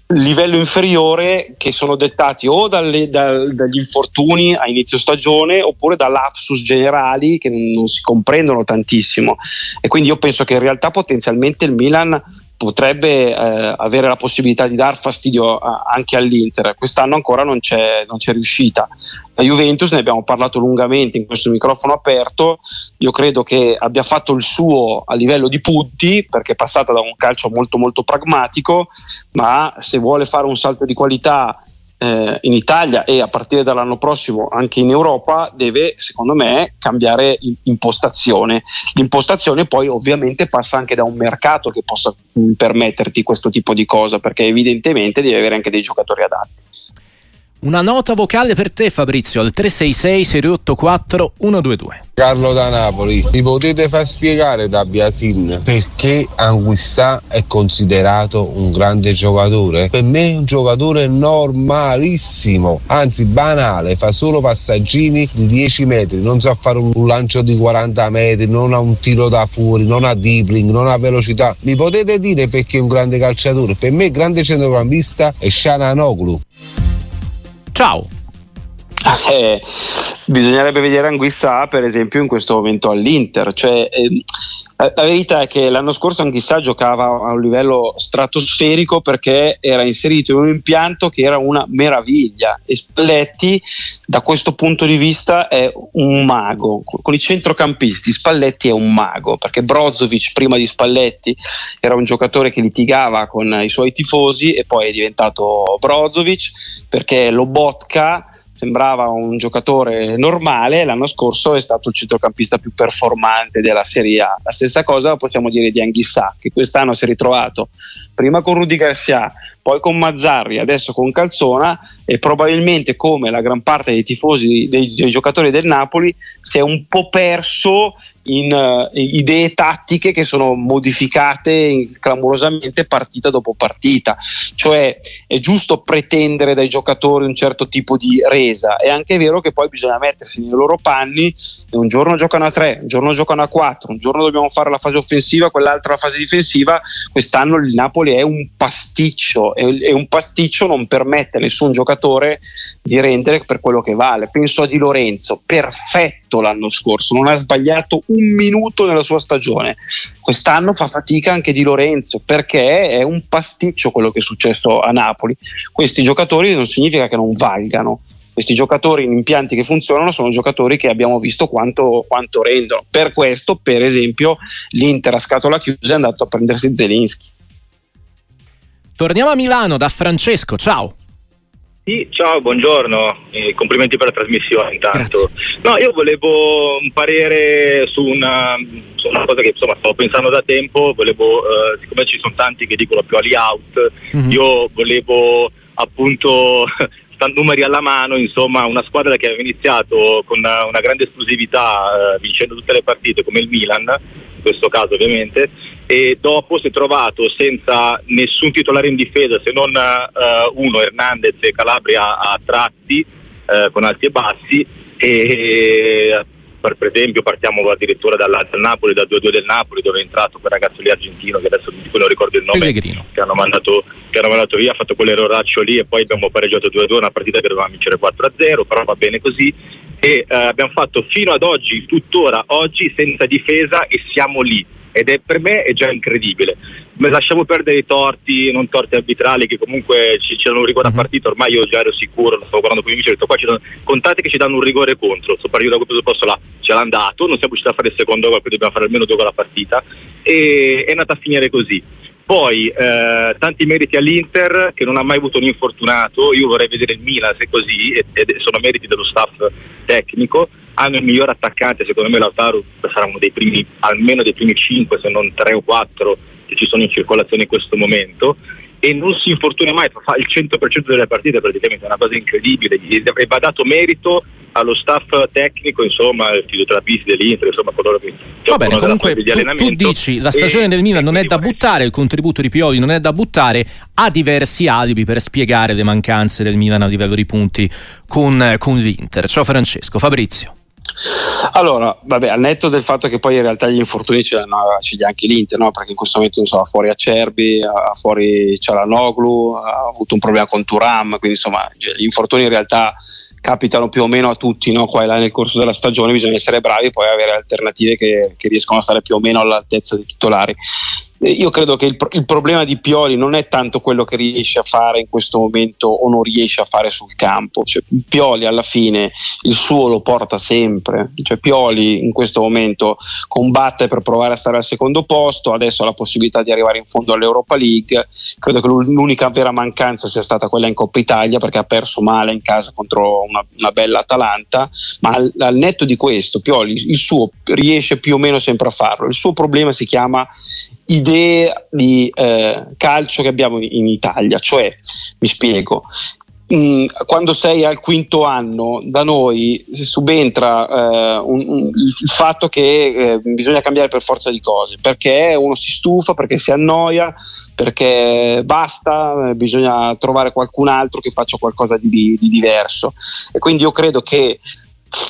livello inferiore che sono dettati o dalle, da, dagli infortuni a inizio stagione oppure da lapsus generali che non si comprendono tantissimo e quindi io penso che in realtà potenzialmente il Milan potrebbe eh, avere la possibilità di dar fastidio a, anche all'Inter. Quest'anno ancora non c'è, non c'è, riuscita. La Juventus, ne abbiamo parlato lungamente in questo microfono aperto, io credo che abbia fatto il suo a livello di punti, perché è passata da un calcio molto molto pragmatico, ma se vuole fare un salto di qualità eh, in Italia e a partire dall'anno prossimo anche in Europa deve secondo me cambiare impostazione. L'impostazione poi ovviamente passa anche da un mercato che possa mh, permetterti questo tipo di cosa perché evidentemente devi avere anche dei giocatori adatti. Una nota vocale per te Fabrizio al 366 684 122. Carlo da Napoli, mi potete far spiegare da Biasin perché Anguissà è considerato un grande giocatore? Per me è un giocatore normalissimo, anzi banale, fa solo passaggini di 10 metri, non sa fare un lancio di 40 metri, non ha un tiro da fuori, non ha dribbling, non ha velocità. Mi potete dire perché è un grande calciatore? Per me grande centrocampista è Shananoglu. Ciao. Eh, bisognerebbe vedere Anguissa per esempio in questo momento all'Inter. Cioè, eh, la, verità è che l'anno scorso Anguissa giocava a un livello stratosferico perché era inserito in un impianto che era una meraviglia. E Spalletti da questo punto di vista è un mago. Con i centrocampisti Spalletti è un mago perché Brozovic prima di Spalletti era un giocatore che litigava con i suoi tifosi e poi è diventato Brozovic perché Lobotka sembrava un giocatore normale, l'anno scorso è stato il centrocampista più performante della Serie A. La stessa cosa possiamo dire di Anghissà, che quest'anno si è ritrovato prima con Rudy Garcia, poi con Mazzarri, adesso con Calzona e probabilmente come la gran parte dei tifosi, dei, dei giocatori del Napoli, si è un po' perso in uh, idee tattiche che sono modificate clamorosamente partita dopo partita. Cioè è giusto pretendere dai giocatori un certo tipo di resa, è anche vero che poi bisogna mettersi nei loro panni e un giorno giocano a 3, un giorno giocano a 4, un giorno dobbiamo fare la fase offensiva, quell'altra la fase difensiva. Quest'anno il Napoli è un pasticcio e un pasticcio non permette a nessun giocatore di rendere per quello che vale. Penso a Di Lorenzo, perfetto l'anno scorso, non ha sbagliato un minuto nella sua stagione. Quest'anno fa fatica anche Di Lorenzo perché è un pasticcio quello che è successo a Napoli. Questi giocatori non significa che non valgano. Questi giocatori in impianti che funzionano sono giocatori che abbiamo visto quanto, quanto rendono. Per questo, per esempio, l'Inter a scatola chiusa è andato a prendersi Zelinski. Torniamo a Milano da Francesco, ciao. Sì, ciao, buongiorno, eh, complimenti per la trasmissione intanto. No, io volevo un parere su una, su una, cosa che insomma stavo pensando da tempo, volevo, eh, siccome ci sono tanti che dicono più ali out, mm-hmm. io volevo appunto (laughs) numeri alla mano, insomma, una squadra che aveva iniziato con una, una grande esclusività, eh, vincendo tutte le partite come il Milan, questo caso ovviamente, e dopo si è trovato senza nessun titolare in difesa se non eh, uno, Hernandez e Calabria a tratti, eh, con alti e bassi, e per, esempio partiamo addirittura dal, dal Napoli, dal 2-2 del Napoli dove è entrato quel ragazzo lì argentino che adesso non ricordo il nome che hanno, mandato, che hanno, mandato, via, ha fatto quell'erroraccio lì e poi abbiamo pareggiato 2-2 una partita che dovevamo vincere 4-0 però va bene così. E eh, abbiamo fatto fino ad oggi, tuttora oggi senza difesa e siamo lì ed è per me è già incredibile. Ma lasciamo perdere i torti, non torti arbitrali che comunque ci, danno un rigore a mhm. partita, ormai io già ero sicuro, lo stavo guardando con i miei amici, ho detto qua ci danno, contate che ci danno un rigore contro, sto partito da questo posto là, ce l'ha andato, non siamo riusciti a fare il secondo gol, quindi dobbiamo fare almeno due gol a partita e è andata a finire così. Poi eh, tanti meriti all'Inter che non ha mai avuto un infortunato, io vorrei vedere il Milan se così, ed sono meriti dello staff tecnico, hanno il miglior attaccante, secondo me Lautaro sarà uno dei primi, almeno dei primi 5 se non 3 o 4 che ci sono in circolazione in questo momento e non si infortuna mai, fa il 100% delle partite praticamente, è una cosa incredibile e va dato merito allo staff tecnico, insomma, il fisioterapisti dell'Inter, insomma, coloro che Va bene, comunque tu, tu, dici la stagione del Milan non è da buttare, il contributo di Pioli non è da buttare, ha diversi alibi per spiegare le mancanze del Milan a livello di punti con, con l'Inter. Ciao Francesco, Fabrizio. Allora, vabbè, al netto del fatto che poi in realtà gli infortuni ce li ha anche l'Inter, no? perché in questo momento non so, fuori Acerbi, fuori Cialanoglu, ha avuto un problema con Turam, quindi insomma gli infortuni in realtà capitano più o meno a tutti no? qua e là nel corso della stagione, bisogna essere bravi e poi avere alternative che, che, riescono a stare più o meno all'altezza dei titolari. Io credo che il, il, problema di Pioli non è tanto quello che riesce a fare in questo momento o non riesce a fare sul campo. Cioè, Pioli alla fine il suo lo porta sempre. Cioè, Pioli in questo momento combatte per provare a stare al secondo posto, adesso ha la possibilità di arrivare in fondo all'Europa League. Credo che l'unica vera mancanza sia stata quella in Coppa Italia perché ha perso male in casa contro una, una bella Atalanta, ma al, al netto di questo Pioli il suo riesce più o meno sempre a farlo. Il suo problema si chiama idee di eh, calcio che abbiamo in Italia, cioè mi spiego. Mm, quando sei al quinto anno da noi subentra eh, un, un, il fatto che eh, bisogna cambiare per forza di cose perché uno si stufa, perché si annoia, perché basta, eh, bisogna trovare qualcun altro che faccia qualcosa di, di diverso e quindi io credo che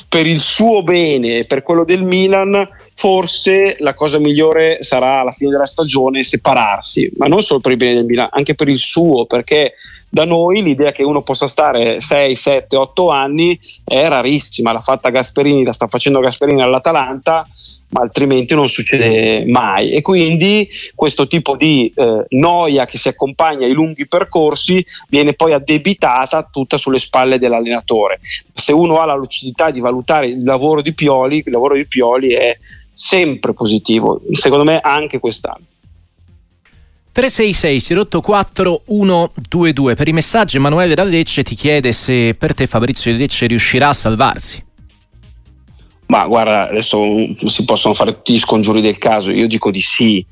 per il suo bene e per quello del Milan forse la cosa migliore sarà alla fine della stagione separarsi, ma non solo per il bene del Milan, anche per il suo, perché da noi l'idea che uno possa stare 6, 7, 8 anni è rarissima, l'ha fatta Gasperini, la sta facendo Gasperini all'Atalanta, ma altrimenti non succede mai. E quindi questo tipo di eh, noia che si accompagna ai lunghi percorsi viene poi addebitata tutta sulle spalle dell'allenatore. Se uno ha la lucidità di valutare il lavoro di Pioli, il lavoro di Pioli è sempre positivo, secondo me anche quest'anno. 366 084 122 per i messaggi Emanuele da Lecce ti chiede se per te Fabrizio di Lecce riuscirà a salvarsi ma guarda adesso si possono fare tutti gli scongiuri del caso io dico di sì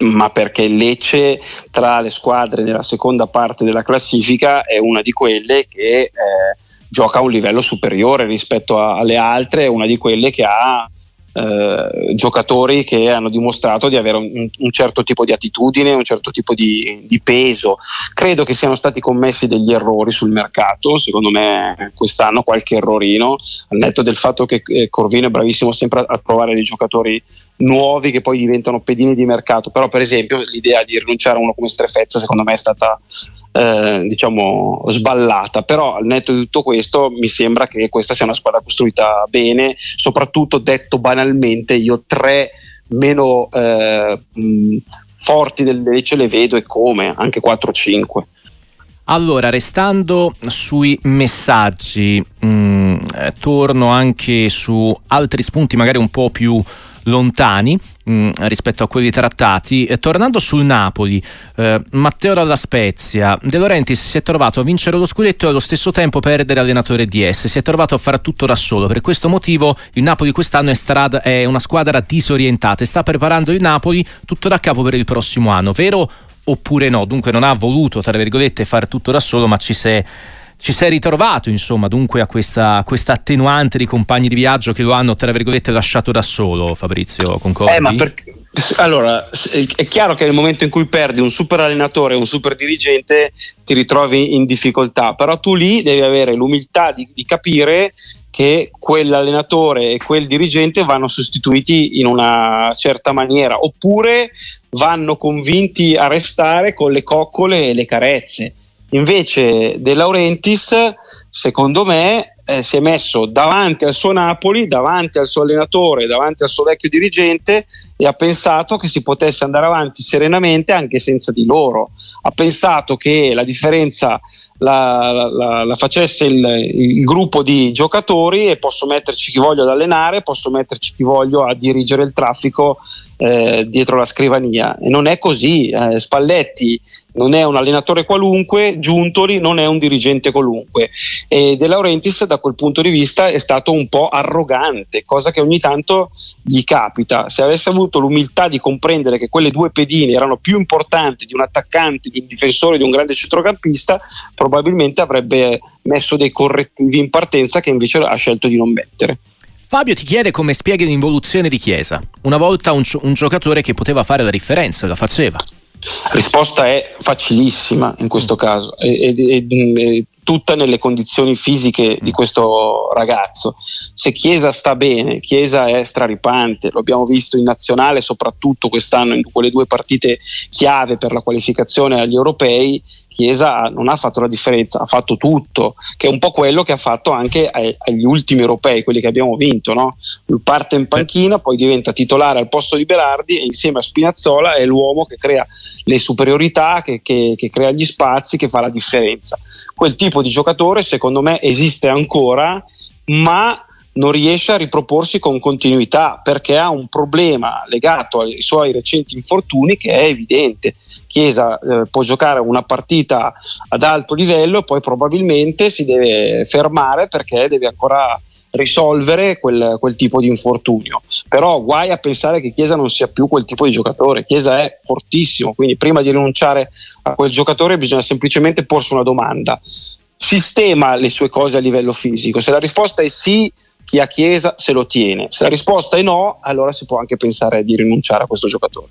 ma perché il Lecce tra le squadre nella seconda parte della classifica è una di quelle che eh, gioca a un livello superiore rispetto a, alle altre, è una di quelle che ha eh, giocatori che hanno dimostrato di avere un, un, certo tipo di attitudine, un certo tipo di, di, peso. Credo che siano stati commessi degli errori sul mercato, secondo me quest'anno qualche errorino, al netto del fatto che eh, Corvino è bravissimo sempre a, a trovare dei giocatori nuovi che poi diventano pedini di mercato, però per esempio l'idea di rinunciare a uno come Strefezza secondo me è stata eh, diciamo sballata, però al netto di tutto questo mi sembra che questa sia una squadra costruita bene, soprattutto detto banalmente io tre meno eh, mh, forti del Lecce le vedo e come, anche 4-5. Allora, restando sui messaggi, mh, torno anche su altri spunti magari un po' più lontani mm, rispetto a quelli trattati. Eh, tornando sul Napoli, eh, Matteo Dalla Spezia, De Laurentiis si è trovato a vincere lo scudetto e allo stesso tempo perdere allenatore DS, si è trovato a fare tutto da solo. Per questo motivo il Napoli quest'anno è, strada, è una squadra disorientata e sta preparando il Napoli tutto da capo per il prossimo anno, vero oppure no? Dunque non ha voluto, tra virgolette, fare tutto da solo, ma ci si è ci sei ritrovato, insomma, dunque a questa, questa, attenuante di compagni di viaggio che lo hanno, tra virgolette, lasciato da solo, Fabrizio, concordi? Eh, ma perché, allora, è chiaro che nel momento in cui perdi un super allenatore, un super dirigente, ti ritrovi in difficoltà, però tu lì devi avere l'umiltà di, di capire che quell'allenatore e quel dirigente vanno sostituiti in una certa maniera, oppure vanno convinti a restare con le coccole e le carezze Invece De Laurentiis, secondo me, eh, si è messo davanti al suo Napoli, davanti al suo allenatore, davanti al suo vecchio dirigente e ha pensato che si potesse andare avanti serenamente anche senza di loro. Ha pensato che la differenza la, la, la facesse il, il, gruppo di giocatori e posso metterci chi voglio ad allenare, posso metterci chi voglio a dirigere il traffico eh, dietro la scrivania. E non è così. Eh, Spalletti non è un allenatore qualunque, Giuntoli non è un dirigente qualunque. E De Laurentiis da quel punto di vista è stato un po' arrogante, cosa che ogni tanto gli capita. Se avesse avuto l'umiltà di comprendere che quelle due pedine erano più importanti di un attaccante, di un difensore, di un grande centrocampista, probabilmente avrebbe messo dei correttivi in partenza che invece ha scelto di non mettere. Fabio ti chiede come spieghi l'involuzione di Chiesa. Una volta un, un giocatore che poteva fare la differenza, la faceva. La risposta è facilissima in questo caso e, e, e, tutta nelle condizioni fisiche di questo ragazzo. Se Chiesa sta bene, Chiesa è straripante, lo abbiamo visto in nazionale soprattutto quest'anno in quelle due partite chiave per la qualificazione agli europei, Chiesa non ha fatto la differenza, ha fatto tutto, che è un po' quello che ha fatto anche agli ultimi europei, quelli che abbiamo vinto. No? Parte in panchina, poi diventa titolare al posto di Berardi e insieme a Spinazzola è l'uomo che crea le superiorità, che, che, che crea gli spazi, che fa la differenza. Quel tipo di giocatore secondo me esiste ancora, ma non riesce a riproporsi con continuità perché ha un problema legato ai suoi recenti infortuni che è evidente. Chiesa eh, può giocare una partita ad alto livello, poi probabilmente si deve fermare perché deve ancora risolvere quel, quel, tipo di infortunio. Però guai a pensare che Chiesa non sia più quel tipo di giocatore. Chiesa è fortissimo, quindi prima di rinunciare a quel giocatore bisogna semplicemente porsi una domanda. Sistema le sue cose a livello fisico? Se la risposta è sì, chi ha Chiesa se lo tiene. Se la risposta è no, allora si può anche pensare di rinunciare a questo giocatore.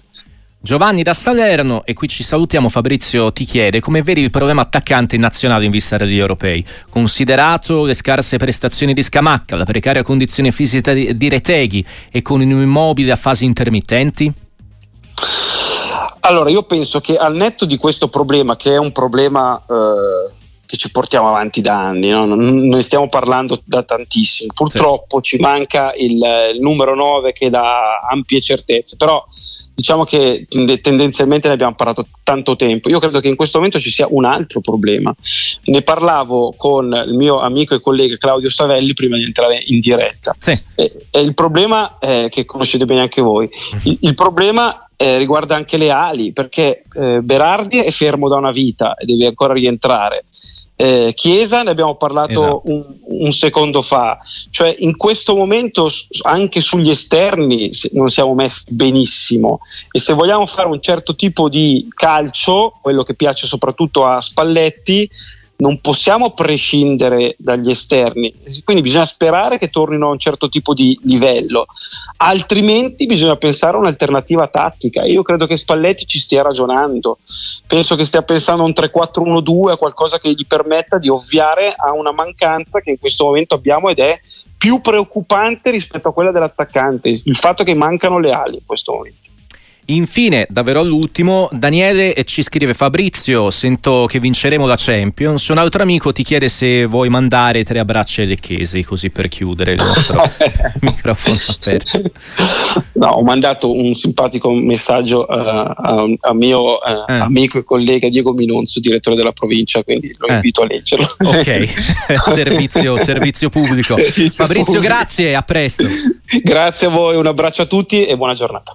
Giovanni da Salerno, e qui ci salutiamo, Fabrizio ti chiede come vedi il problema attaccante in nazionale in vista degli europei, considerato le scarse prestazioni di Scamacca, la precaria condizione fisica di, di Reteghi e con un immobile a fasi intermittenti? Allora, io penso che al netto di questo problema, che è un problema eh, che ci portiamo avanti da anni, no? ne stiamo parlando da tantissimo. Purtroppo sì. ci manca il, il, numero 9 che dà ampie certezze, però diciamo che tendenzialmente ne abbiamo parlato tanto tempo. Io credo che in questo momento ci sia un altro problema. Ne parlavo con il mio amico e collega Claudio Savelli prima di entrare in diretta. Sì. E, e il problema è che conoscete bene anche voi. Il, il problema eh, riguarda anche le ali, perché eh, Berardi è fermo da una vita e deve ancora rientrare. Eh, Chiesa ne abbiamo parlato esatto. un, un, secondo fa, cioè in questo momento anche sugli esterni non siamo messi benissimo e se vogliamo fare un certo tipo di calcio, quello che piace soprattutto a Spalletti, non possiamo prescindere dagli esterni, quindi bisogna sperare che tornino a un certo tipo di livello, altrimenti bisogna pensare a un'alternativa tattica. Io credo che Spalletti ci stia ragionando, penso che stia pensando a un 3-4-1-2, a qualcosa che gli permetta di ovviare a una mancanza che in questo momento abbiamo ed è più preoccupante rispetto a quella dell'attaccante, il fatto che mancano le ali in questo momento. Infine, davvero all'ultimo, Daniele ci scrive Fabrizio, sento che vinceremo la Champions. Un altro amico ti chiede se vuoi mandare tre abbracci ai lecchesi, così per chiudere il nostro (laughs) microfono aperto. No, ho mandato un simpatico messaggio uh, a, a, mio uh, eh. amico e collega Diego Minonzo, direttore della provincia, quindi lo eh. invito a leggerlo. Ok, (laughs) servizio, servizio, pubblico. Servizio Fabrizio, pubblico. grazie a presto. Grazie a voi, un abbraccio a tutti e buona giornata.